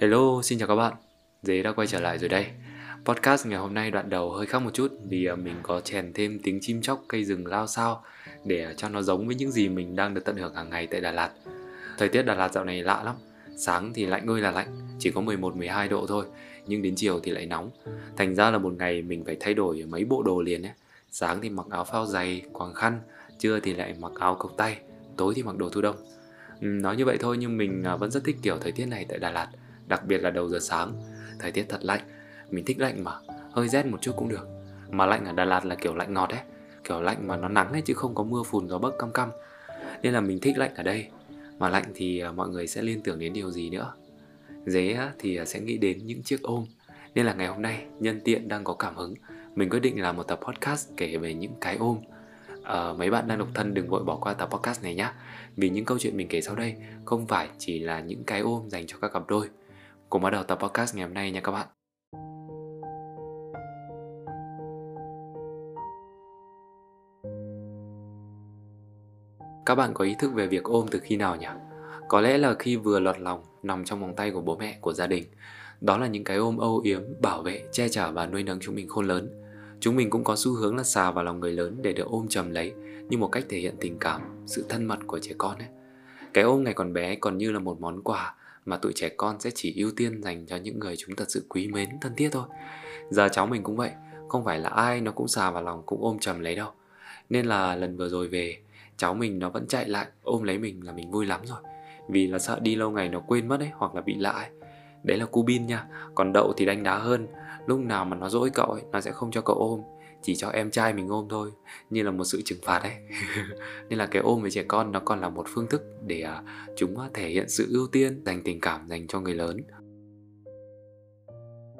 Hello, xin chào các bạn. Dế đã quay trở lại rồi đây. Podcast ngày hôm nay đoạn đầu hơi khác một chút vì à, mình có chèn thêm tiếng chim chóc cây rừng lao sao để à, cho nó giống với những gì mình đang được tận hưởng hàng ngày tại Đà Lạt. Thời tiết Đà Lạt dạo này lạ lắm. Sáng thì lạnh ơi là lạnh, chỉ có 11-12 độ thôi, nhưng đến chiều thì lại nóng. Thành ra là một ngày mình phải thay đổi mấy bộ đồ liền ấy. Sáng thì mặc áo phao dày, quàng khăn, trưa thì lại mặc áo cộc tay, tối thì mặc đồ thu đông. Nói như vậy thôi nhưng mình à, vẫn rất thích kiểu thời tiết này tại Đà Lạt Đặc biệt là đầu giờ sáng Thời tiết thật lạnh. Mình thích lạnh mà Hơi rét một chút cũng được. Mà lạnh ở Đà Lạt là kiểu lạnh ngọt ấy Kiểu lạnh mà nó nắng ấy chứ không có mưa phùn gió bấc căm căm. Nên là mình thích lạnh ở đây. Mà lạnh thì à, mọi người sẽ liên tưởng đến điều gì nữa? Dế thì à, sẽ nghĩ đến những chiếc ôm. Nên là ngày hôm nay nhân tiện đang có cảm hứng Mình quyết định làm một tập podcast kể về những cái ôm. À, Mấy bạn đang độc thân đừng vội bỏ qua tập podcast này nhé Vì những câu chuyện mình kể sau đây Không phải chỉ là những cái ôm dành cho các cặp đôi. Cùng bắt đầu tập podcast ngày hôm nay nha các bạn. Các bạn có ý thức về việc ôm từ khi nào nhỉ? Có lẽ là khi vừa lọt lòng nằm trong vòng tay của bố mẹ của gia đình. Đó là những cái ôm âu yếm, bảo vệ, che chở và nuôi nấng chúng mình khôn lớn. Chúng mình cũng có xu hướng là xà vào lòng người lớn để được ôm chầm lấy Như một cách thể hiện tình cảm, sự thân mật của trẻ con ấy. Cái ôm ngày còn bé còn như là một món quà mà tụi trẻ con sẽ chỉ ưu tiên dành cho những người chúng thật sự quý mến, thân thiết thôi. Giờ cháu mình cũng vậy, không phải là ai nó cũng xà vào lòng, cũng ôm chầm lấy đâu. Nên là lần vừa rồi về, cháu mình nó vẫn chạy lại, ôm lấy mình là mình vui lắm rồi. Vì là sợ đi lâu ngày nó quên mất ấy, hoặc là bị lạ ấy. Đấy là cu bin nha, còn đậu thì đánh đá hơn. Lúc nào mà nó dỗi cậu ấy, nó sẽ không cho cậu ôm chỉ cho em trai mình ôm thôi như là một sự trừng phạt ấy. Nên là cái ôm với trẻ con nó còn là một phương thức để uh, chúng à, thể hiện sự ưu tiên dành tình cảm dành cho người lớn.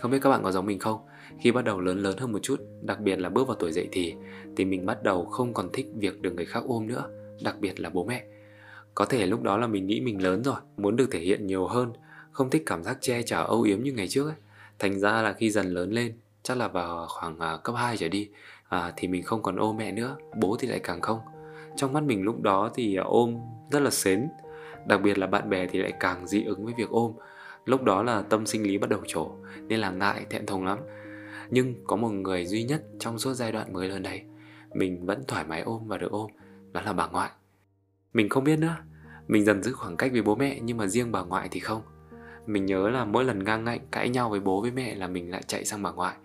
Không biết các bạn có giống mình không? Khi bắt đầu lớn lớn hơn một chút đặc biệt là bước vào tuổi dậy thì thì mình bắt đầu không còn thích việc được người khác ôm nữa đặc biệt là bố mẹ. Có thể lúc đó là mình nghĩ mình lớn rồi muốn được thể hiện nhiều hơn không thích cảm giác che chở âu yếm như ngày trước ấy. Thành ra là khi dần lớn lên chắc là vào khoảng uh, cấp 2 trở đi. Uh, thì mình không còn ôm mẹ nữa bố thì lại càng không. Trong mắt mình lúc đó thì uh, ôm rất là xến đặc biệt là bạn bè thì lại càng dị ứng với việc ôm. Lúc đó là tâm sinh lý bắt đầu trổ nên là ngại thẹn thùng lắm. Nhưng có một người duy nhất trong suốt giai đoạn mới lớn đấy mình vẫn thoải mái ôm và được ôm đó là bà ngoại. Mình không biết nữa mình dần giữ khoảng cách với bố mẹ nhưng mà riêng bà ngoại thì không. Mình nhớ là mỗi lần ngang ngạnh cãi nhau với bố với mẹ là mình lại chạy sang bà ngoại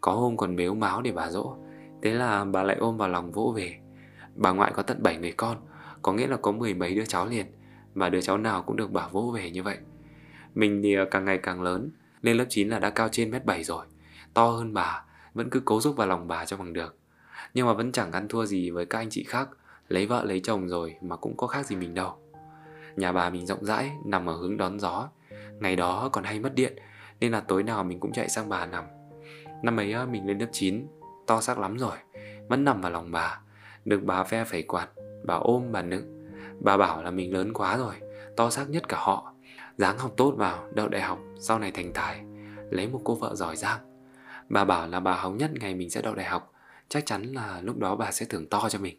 có hôm còn mếu máu để bà dỗ. Thế là bà lại ôm vào lòng vỗ về. Bà ngoại có tận 7 người con, Có nghĩa là có mười mấy đứa cháu liền, Mà đứa cháu nào cũng được bà vỗ về như vậy. Mình thì à, càng ngày càng lớn, Lên lớp 9 là đã cao trên mét 7 rồi. To hơn bà, Vẫn cứ cố giúp vào lòng bà cho bằng được. Nhưng mà vẫn chẳng ăn thua gì với các anh chị khác, Lấy vợ lấy chồng rồi mà cũng có khác gì mình đâu. Nhà bà mình rộng rãi, Nằm ở hướng đón gió. Ngày đó còn hay mất điện, Nên là tối nào mình cũng chạy sang bà nằm. Năm ấy mình lên lớp 9 To xác lắm rồi, Vẫn nằm vào lòng bà. Được bà ve phẩy quạt, Bà ôm bà nựng Bà bảo là mình lớn quá rồi, To xác nhất cả họ. Dáng học tốt vào, đậu đại học, Sau này thành tài. Lấy một cô vợ giỏi giang. Bà bảo là bà hóng nhất ngày mình sẽ đậu đại học. Chắc chắn là lúc đó bà sẽ thưởng to cho mình.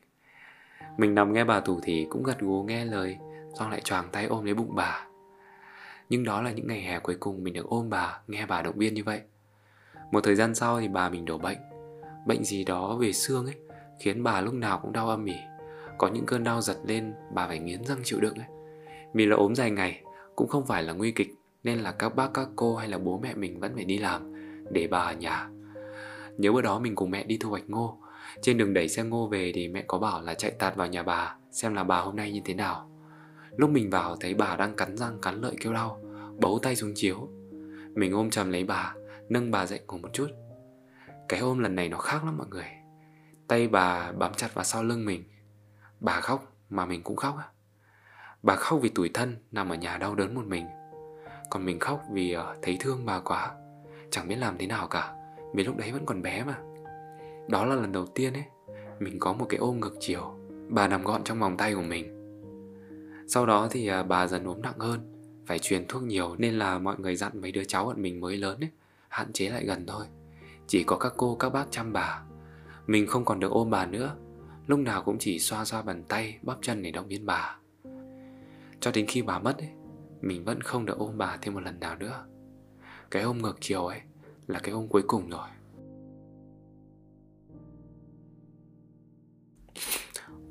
Mình nằm nghe bà thủ thì cũng gật gù nghe lời, Xong lại choàng tay ôm lấy bụng bà. Nhưng đó là những ngày hè cuối cùng mình được ôm bà, Nghe bà động viên như vậy một thời gian sau thì bà mình đổ bệnh. Bệnh gì đó về xương ấy, Khiến bà lúc nào cũng đau âm ỉ. Có những cơn đau giật lên, bà phải nghiến răng chịu đựng ấy. Vì là ốm dài ngày, Cũng không phải là nguy kịch, Nên là các bác, các cô hay là bố mẹ mình vẫn phải đi làm, Để bà ở nhà. Nhớ bữa đó mình cùng mẹ đi thu hoạch ngô. Trên đường đẩy xe ngô về thì mẹ có bảo là chạy tạt vào nhà bà, Xem là bà hôm nay như thế nào. Lúc mình vào thấy bà đang cắn răng, cắn lợi kêu đau, Bấu tay xuống chiếu. Mình ôm chầm lấy bà nâng bà dậy ngủ một chút. Cái ôm lần này nó khác lắm mọi người. Tay bà bám chặt vào sau lưng mình. Bà khóc mà mình cũng khóc á. Bà khóc vì tủi thân nằm ở nhà đau đớn một mình. Còn mình khóc vì ờ, thấy thương bà quá. Chẳng biết làm thế nào cả, vì lúc đấy vẫn còn bé mà. Đó là lần đầu tiên ấy, mình có một cái ôm ngược chiều. Bà nằm gọn trong vòng tay của mình. Sau đó thì à, bà dần ốm nặng hơn. Phải truyền thuốc nhiều nên là mọi người dặn mấy đứa cháu bọn mình mới lớn ấy hạn chế lại gần thôi Chỉ có các cô các bác chăm bà Mình không còn được ôm bà nữa Lúc nào cũng chỉ xoa xoa bàn tay Bắp chân để động viên bà Cho đến khi bà mất ấy mình vẫn không được ôm bà thêm một lần nào nữa. Cái ôm ngược chiều ấy là cái ôm cuối cùng rồi.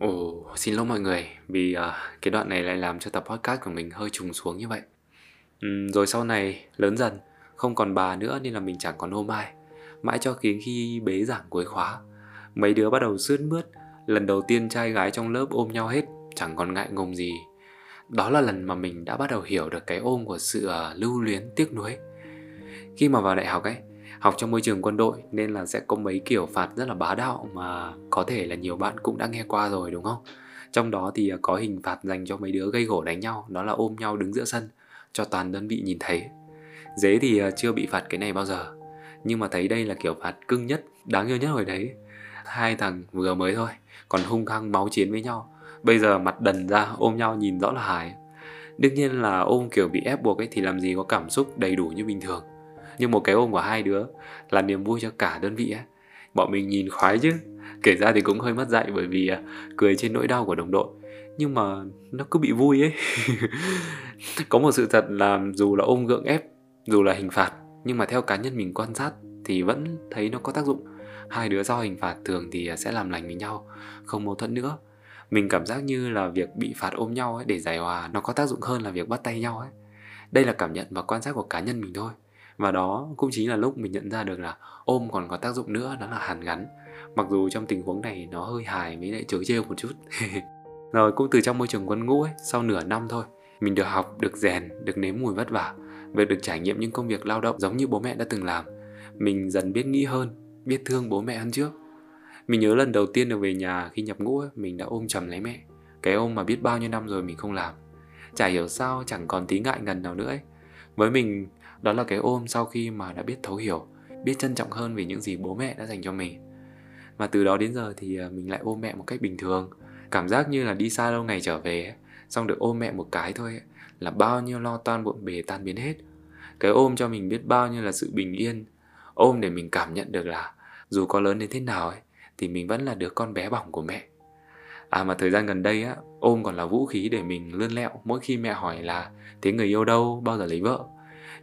Ồ, xin lỗi mọi người vì uh, cái đoạn này lại làm cho tập podcast của mình hơi trùng xuống như vậy. Uhm, rồi sau này lớn dần, không còn bà nữa nên là mình chẳng còn ôm ai. Mãi cho đến khi bế giảng cuối khóa, mấy đứa bắt đầu sướt mướt, lần đầu tiên trai gái trong lớp ôm nhau hết, chẳng còn ngại ngùng gì. Đó là lần mà mình đã bắt đầu hiểu được cái ôm của sự ờ, lưu luyến tiếc nuối. Khi mà vào đại học ấy, học trong môi trường quân đội nên là sẽ có mấy kiểu phạt rất là bá đạo mà có thể là nhiều bạn cũng đã nghe qua rồi đúng không? Trong đó thì ờ, có hình phạt dành cho mấy đứa gây gổ đánh nhau, đó là ôm nhau đứng giữa sân cho toàn đơn vị nhìn thấy. Dế thì ờ, chưa bị phạt cái này bao giờ, nhưng mà thấy đây là kiểu phạt cưng nhất, đáng yêu nhất hồi đấy. Hai thằng vừa mới thôi, còn hung hăng máu chiến với nhau. Bây giờ mặt đần ra ôm nhau nhìn rõ là hài. Đương nhiên là ôm kiểu bị ép buộc ấy thì làm gì có cảm xúc đầy đủ như bình thường nhưng một cái ôm của hai đứa là niềm vui cho cả đơn vị ấy. bọn mình nhìn khoái chứ kể ra thì cũng hơi mất dạy bởi vì ờ, cười trên nỗi đau của đồng đội nhưng mà nó cứ bị vui ấy có một sự thật là dù là ôm gượng ép dù là hình phạt, nhưng mà theo cá nhân mình quan sát thì vẫn thấy nó có tác dụng. Hai đứa sau hình phạt thường thì sẽ làm lành với nhau, không mâu thuẫn nữa. Mình cảm giác như là việc bị phạt ôm nhau ấy, để giải hòa, nó có tác dụng hơn là việc bắt tay nhau ấy. Đây là cảm nhận và quan sát của cá nhân mình thôi. Và đó cũng chính là lúc mình nhận ra được là ôm còn có tác dụng nữa, đó là hàn gắn. Mặc dù trong tình huống này nó hơi hài với lại chớ trêu một chút. Rồi cũng từ trong môi trường quân ngũ ấy, sau nửa năm thôi, mình được học, được rèn, được nếm mùi vất vả việc được trải nghiệm những công việc lao động giống như bố mẹ đã từng làm. Mình dần biết nghĩ hơn biết thương bố mẹ hơn trước. Mình nhớ lần đầu tiên được về nhà khi nhập ngũ ấy, mình đã ôm chầm lấy mẹ. Cái ôm mà biết bao nhiêu năm rồi mình không làm. Chả hiểu sao chẳng còn tí ngại ngần nào nữa ấy. Với mình đó là cái ôm sau khi mà đã biết thấu hiểu biết trân trọng hơn về những gì bố mẹ đã dành cho mình. Mà từ đó đến giờ thì à, mình lại ôm mẹ một cách bình thường. Cảm giác như là đi xa lâu ngày trở về xong được ôm mẹ một cái thôi là bao nhiêu lo toan bộn bề tan biến hết. Cái ôm cho mình biết bao nhiêu là sự bình yên. Ôm để mình cảm nhận được là dù có lớn đến thế nào ấy thì mình vẫn là đứa con bé bỏng của mẹ. À mà thời gian gần đây á ôm còn là vũ khí để mình lươn lẹo mỗi khi mẹ hỏi là thế người yêu đâu? Bao giờ lấy vợ?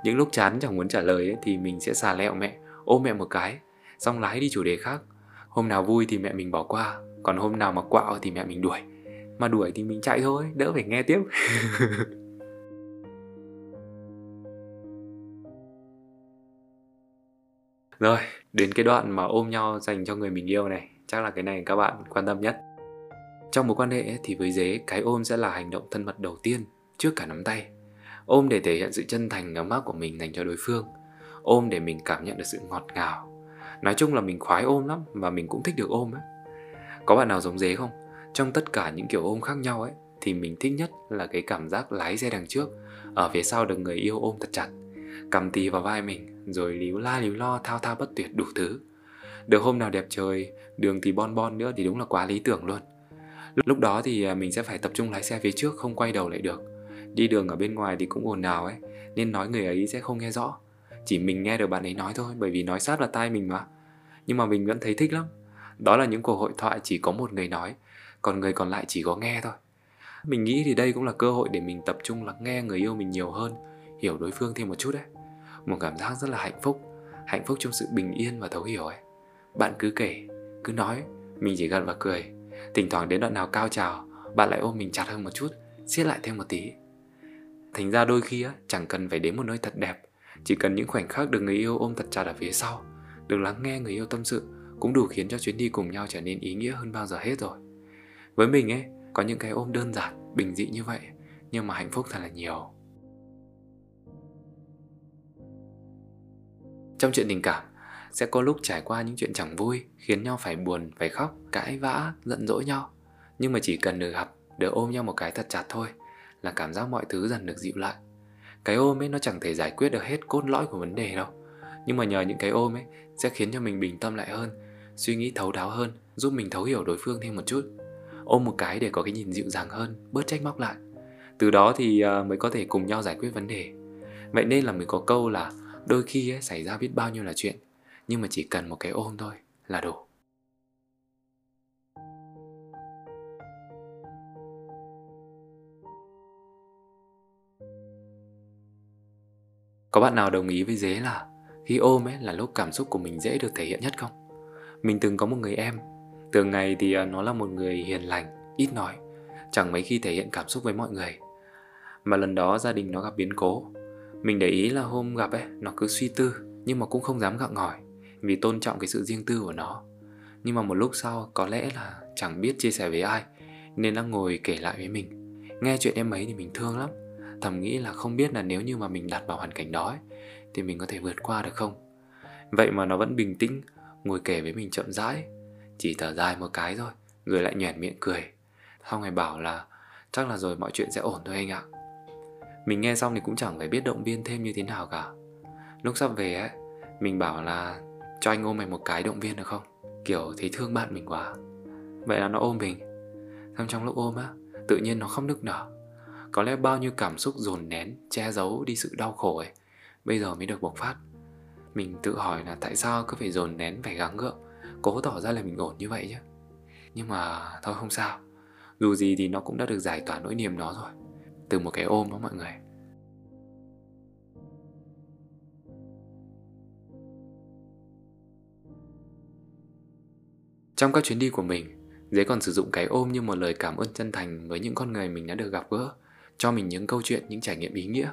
Những lúc chán chẳng muốn trả lời ấy, thì mình sẽ xà lẹo mẹ ôm mẹ một cái xong lái đi chủ đề khác. Hôm nào vui thì mẹ mình bỏ qua còn hôm nào mà quạo thì mẹ mình đuổi. Mà đuổi thì mình chạy thôi đỡ phải nghe tiếp. rồi, đến cái đoạn mà ôm nhau dành cho người mình yêu này, chắc là cái này các bạn quan tâm nhất. Trong mối quan hệ thì với dế, cái ôm sẽ là hành động thân mật đầu tiên, trước cả nắm tay. Ôm để thể hiện sự chân thành, ấm áp của mình dành cho đối phương. Ôm để mình cảm nhận được sự ngọt ngào. Nói chung là mình khoái ôm lắm và mình cũng thích được ôm ấy có bạn nào giống dế không? Trong tất cả những kiểu ôm khác nhau ấy, thì mình thích nhất là cái cảm giác lái xe đằng trước, ở phía sau được người yêu ôm thật chặt cầm tì vào vai mình, rồi líu la líu lo, thao thao bất tuyệt đủ thứ. Được hôm nào đẹp trời, đường thì bon bon nữa thì đúng là quá lý tưởng luôn. Lúc đó thì à, mình sẽ phải tập trung lái xe phía trước, không quay đầu lại được. Đi đường ở bên ngoài thì cũng ồn ào ấy, Nên nói người ấy sẽ không nghe rõ. Chỉ mình nghe được bạn ấy nói thôi, Bởi vì nói sát vào tai mình mà. Nhưng mà mình vẫn thấy thích lắm. Đó là những cuộc hội thoại chỉ có một người nói, Còn người còn lại chỉ có nghe thôi. Mình nghĩ thì đây cũng là cơ hội để mình tập trung lắng nghe người yêu mình nhiều hơn. Hiểu đối phương thêm một chút đấy Một cảm giác rất là hạnh phúc Hạnh phúc trong sự bình yên và thấu hiểu ấy. Bạn cứ kể, cứ nói Mình chỉ gần và cười. Thỉnh thoảng đến đoạn nào cao trào Bạn lại ôm mình chặt hơn một chút siết lại thêm một tí. Thành ra đôi khi á, chẳng cần phải đến một nơi thật đẹp Chỉ cần những khoảnh khắc được người yêu ôm thật chặt ở phía sau Được lắng nghe người yêu tâm sự Cũng đủ khiến cho chuyến đi cùng nhau trở nên ý nghĩa hơn bao giờ hết rồi. Với mình ấy, có những cái ôm đơn giản, bình dị như vậy Nhưng mà hạnh phúc thật là nhiều. Trong chuyện tình cảm, sẽ có lúc trải qua những chuyện chẳng vui Khiến nhau phải buồn, phải khóc, cãi vã, giận dỗi nhau. Nhưng mà chỉ cần được gặp, được ôm nhau một cái thật chặt thôi là cảm giác mọi thứ dần được dịu lại. Cái ôm ấy nó chẳng thể giải quyết được hết cốt lõi của vấn đề đâu. Nhưng mà nhờ những cái ôm ấy sẽ khiến cho mình bình tâm lại hơn suy nghĩ thấu đáo hơn giúp mình thấu hiểu đối phương thêm một chút. Ôm một cái để có cái nhìn dịu dàng hơn bớt trách móc lại. Từ đó thì à, mới có thể cùng nhau giải quyết vấn đề. Vậy nên là mình có câu là đôi khi ấy, xảy ra biết bao nhiêu là chuyện nhưng mà chỉ cần một cái ôm thôi là đủ Có bạn nào đồng ý với Dế là khi ôm ấy là lúc cảm xúc của mình dễ được thể hiện nhất không? Mình từng có một người em Thường ngày thì à, nó là một người hiền lành, ít nói Chẳng mấy khi thể hiện cảm xúc với mọi người Mà lần đó gia đình nó gặp biến cố mình để ý là hôm gặp ấy Nó cứ suy tư Nhưng mà cũng không dám gặng hỏi Vì tôn trọng cái sự riêng tư của nó. Nhưng mà một lúc sau có lẽ là chẳng biết chia sẻ với ai Nên đang ngồi kể lại với mình. Nghe chuyện em ấy thì mình thương lắm Thầm nghĩ là không biết là nếu như mà mình đặt vào hoàn cảnh đó ấy, Thì mình có thể vượt qua được không. Vậy mà nó vẫn bình tĩnh Ngồi kể với mình chậm rãi Chỉ thở dài một cái thôi Rồi lại nhoẻn miệng cười. Sau ngày bảo là Chắc là rồi mọi chuyện sẽ ổn thôi anh ạ. Mình nghe xong thì cũng chẳng phải biết động viên thêm như thế nào cả. Lúc sắp về ấy, Mình bảo là Cho anh ôm mày một cái động viên được không? Kiểu thấy thương bạn mình quá. Vậy là nó ôm mình. Xong trong lúc ôm á, Tự nhiên nó khóc nức nở. Có lẽ bao nhiêu cảm xúc dồn nén, Che giấu đi sự đau khổ ấy, Bây giờ mới được bộc phát. Mình tự hỏi là tại sao cứ phải dồn nén, phải gắng gượng, Cố tỏ ra là mình ổn như vậy chứ? Nhưng mà thôi không sao. Dù gì thì nó cũng đã được giải tỏa nỗi niềm nó rồi. Từ một cái ôm đó mọi người. Trong các chuyến đi của mình Dế còn sử dụng cái ôm như một lời cảm ơn chân thành với những con người mình đã được gặp gỡ Cho mình những câu chuyện, những trải nghiệm ý nghĩa.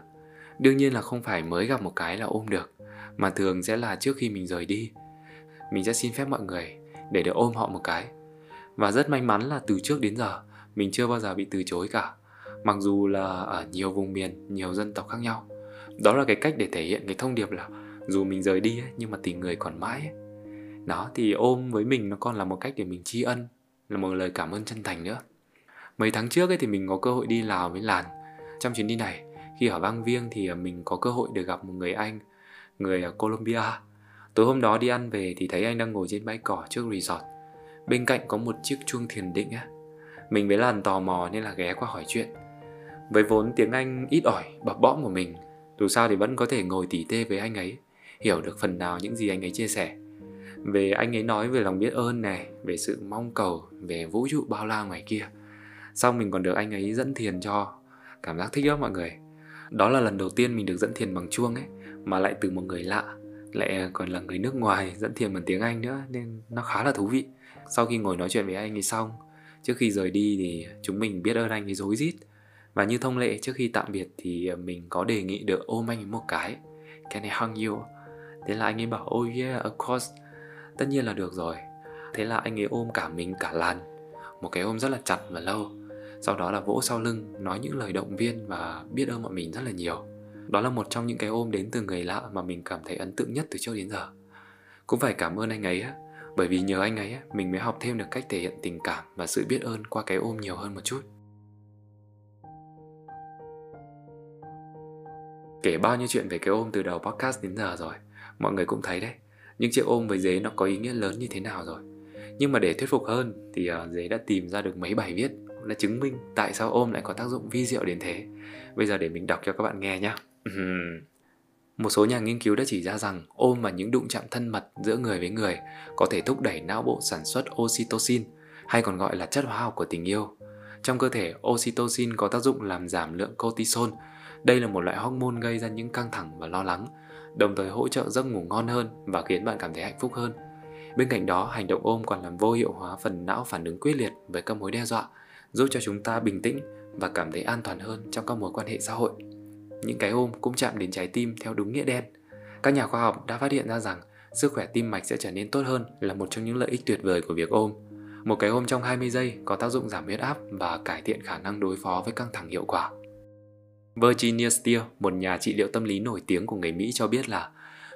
Đương nhiên là không phải mới gặp một cái là ôm được Mà thường sẽ là trước khi mình rời đi. Mình sẽ xin phép mọi người để được ôm họ một cái. Và rất may mắn là từ trước đến giờ Mình chưa bao giờ bị từ chối cả. Mặc dù là ở nhiều vùng miền, nhiều dân tộc khác nhau Đó là cái cách để thể hiện cái thông điệp là Dù mình rời đi ấy, nhưng mà tình người còn mãi ấy. Đó thì ôm với mình nó còn là một cách để mình tri ân Là một lời cảm ơn chân thành nữa. Mấy tháng trước ấy thì mình có cơ hội đi Lào với Làn. Trong chuyến đi này Khi ở Vang Viêng thì à, mình có cơ hội được gặp một người anh Người ở Colombia. Tối hôm đó đi ăn về thì thấy anh đang ngồi trên bãi cỏ trước resort. Bên cạnh có một chiếc chuông thiền định á Mình với Làn tò mò nên là ghé qua hỏi chuyện. Với vốn tiếng Anh ít ỏi, bập bõm của mình Dù sao thì vẫn có thể ngồi tỉ tê với anh ấy Hiểu được phần nào những gì anh ấy chia sẻ. Về anh ấy nói về lòng biết ơn này về sự mong cầu về vũ trụ bao la ngoài kia xong mình còn được anh ấy dẫn thiền cho. Cảm giác thích lắm mọi người. Đó là lần đầu tiên mình được dẫn thiền bằng chuông ấy mà lại từ một người lạ lại à, còn là người nước ngoài dẫn thiền bằng tiếng anh nữa nên nó khá là thú vị. Sau khi ngồi nói chuyện với anh ấy xong trước khi rời đi thì chúng mình biết ơn anh ấy rối rít và như thông lệ, trước khi tạm biệt thì ờ, mình có đề nghị được ôm anh ấy một cái. Can I hug you? Thế là anh ấy bảo oh yeah, of course. Tất nhiên là được rồi. Thế là anh ấy ôm cả mình cả làn. Một cái ôm rất là chặt và lâu. Sau đó là vỗ sau lưng, nói những lời động viên và biết ơn bọn mình rất là nhiều. Đó là một trong những cái ôm đến từ người lạ mà mình cảm thấy ấn tượng nhất từ trước đến giờ. Cũng phải cảm ơn anh ấy á, bởi vì nhờ anh ấy mình mới học thêm được cách thể hiện tình cảm và sự biết ơn qua cái ôm nhiều hơn một chút. Kể bao nhiêu chuyện về cái ôm từ đầu podcast đến giờ rồi. Mọi người cũng thấy đấy những chiếc ôm với dế nó có ý nghĩa lớn như thế nào rồi. Nhưng mà để thuyết phục hơn thì uh, dế đã tìm ra được mấy bài viết đã chứng minh tại sao ôm lại có tác dụng vi diệu đến thế. Bây giờ để mình đọc cho các bạn nghe nhé một số nhà nghiên cứu đã chỉ ra rằng ôm và những đụng chạm thân mật giữa người với người có thể thúc đẩy não bộ sản xuất oxytocin hay còn gọi là chất hóa học của tình yêu. Trong cơ thể oxytocin có tác dụng làm giảm lượng cortisol đây là một loại hormone gây ra những căng thẳng và lo lắng đồng thời hỗ trợ giấc ngủ ngon hơn và khiến bạn cảm thấy hạnh phúc hơn. Bên cạnh đó, hành động ôm còn làm vô hiệu hóa phần não phản ứng quyết liệt với các mối đe dọa, giúp cho chúng ta bình tĩnh và cảm thấy an toàn hơn trong các mối quan hệ xã hội. Những cái ôm cũng chạm đến trái tim theo đúng nghĩa đen. Các nhà khoa học đã phát hiện ra rằng sức khỏe tim mạch sẽ trở nên tốt hơn là một trong những lợi ích tuyệt vời của việc ôm. Một cái ôm trong 20 giây có tác dụng giảm huyết áp và cải thiện khả năng đối phó với căng thẳng hiệu quả. Virginia Steele, một nhà trị liệu tâm lý nổi tiếng của người Mỹ cho biết là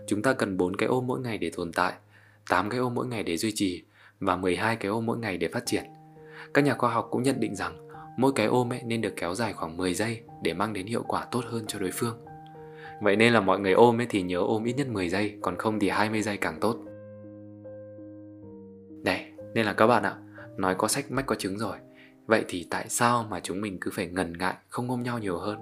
chúng ta cần 4 cái ôm mỗi ngày để tồn tại, 8 cái ôm mỗi ngày để duy trì và 12 cái ôm mỗi ngày để phát triển. Các nhà khoa học cũng nhận định rằng mỗi cái ôm ấy nên được kéo dài khoảng 10 giây để mang đến hiệu quả tốt hơn cho đối phương. Vậy nên là mọi người ôm ấy thì nhớ ôm ít nhất 10 giây, còn không thì 20 giây càng tốt. Đây, nên là các bạn ạ, nói có sách mách có chứng rồi. Vậy thì tại sao mà chúng mình cứ phải ngần ngại không ôm nhau nhiều hơn?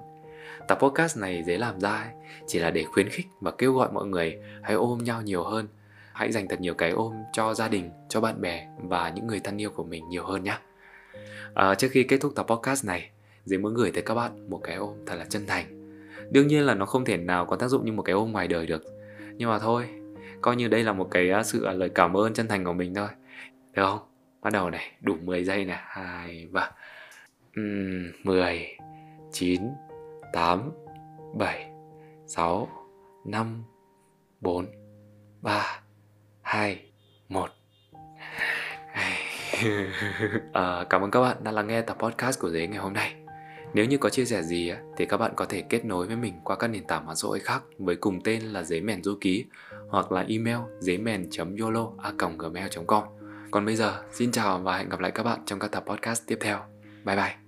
Tập podcast này dễ làm ra ấy, chỉ là để khuyến khích và kêu gọi mọi người hãy ôm nhau nhiều hơn. Hãy dành thật nhiều cái ôm cho gia đình, cho bạn bè và những người thân yêu của mình nhiều hơn nhé. À, trước khi kết thúc tập podcast này, dễ muốn gửi tới các bạn một cái ôm thật là chân thành. đương nhiên là nó không thể nào có tác dụng như một cái ôm ngoài đời được nhưng mà thôi coi như đây là một cái à, sự à, lời cảm ơn chân thành của mình thôi được không bắt đầu này đủ 10 giây nè hai ba uhm, 10 9 8 7 6 5 4 3 2 1 à, Cảm ơn các bạn đã lắng nghe tập podcast của Dế ngày hôm nay Nếu như có chia sẻ gì thì các bạn có thể kết nối với mình qua các nền tảng mạng xã hội khác với cùng tên là Dế Mèn Du Ký hoặc là email dế mèn.yolo gmail.com Còn bây giờ, xin chào và hẹn gặp lại các bạn trong các tập podcast tiếp theo. Bye bye!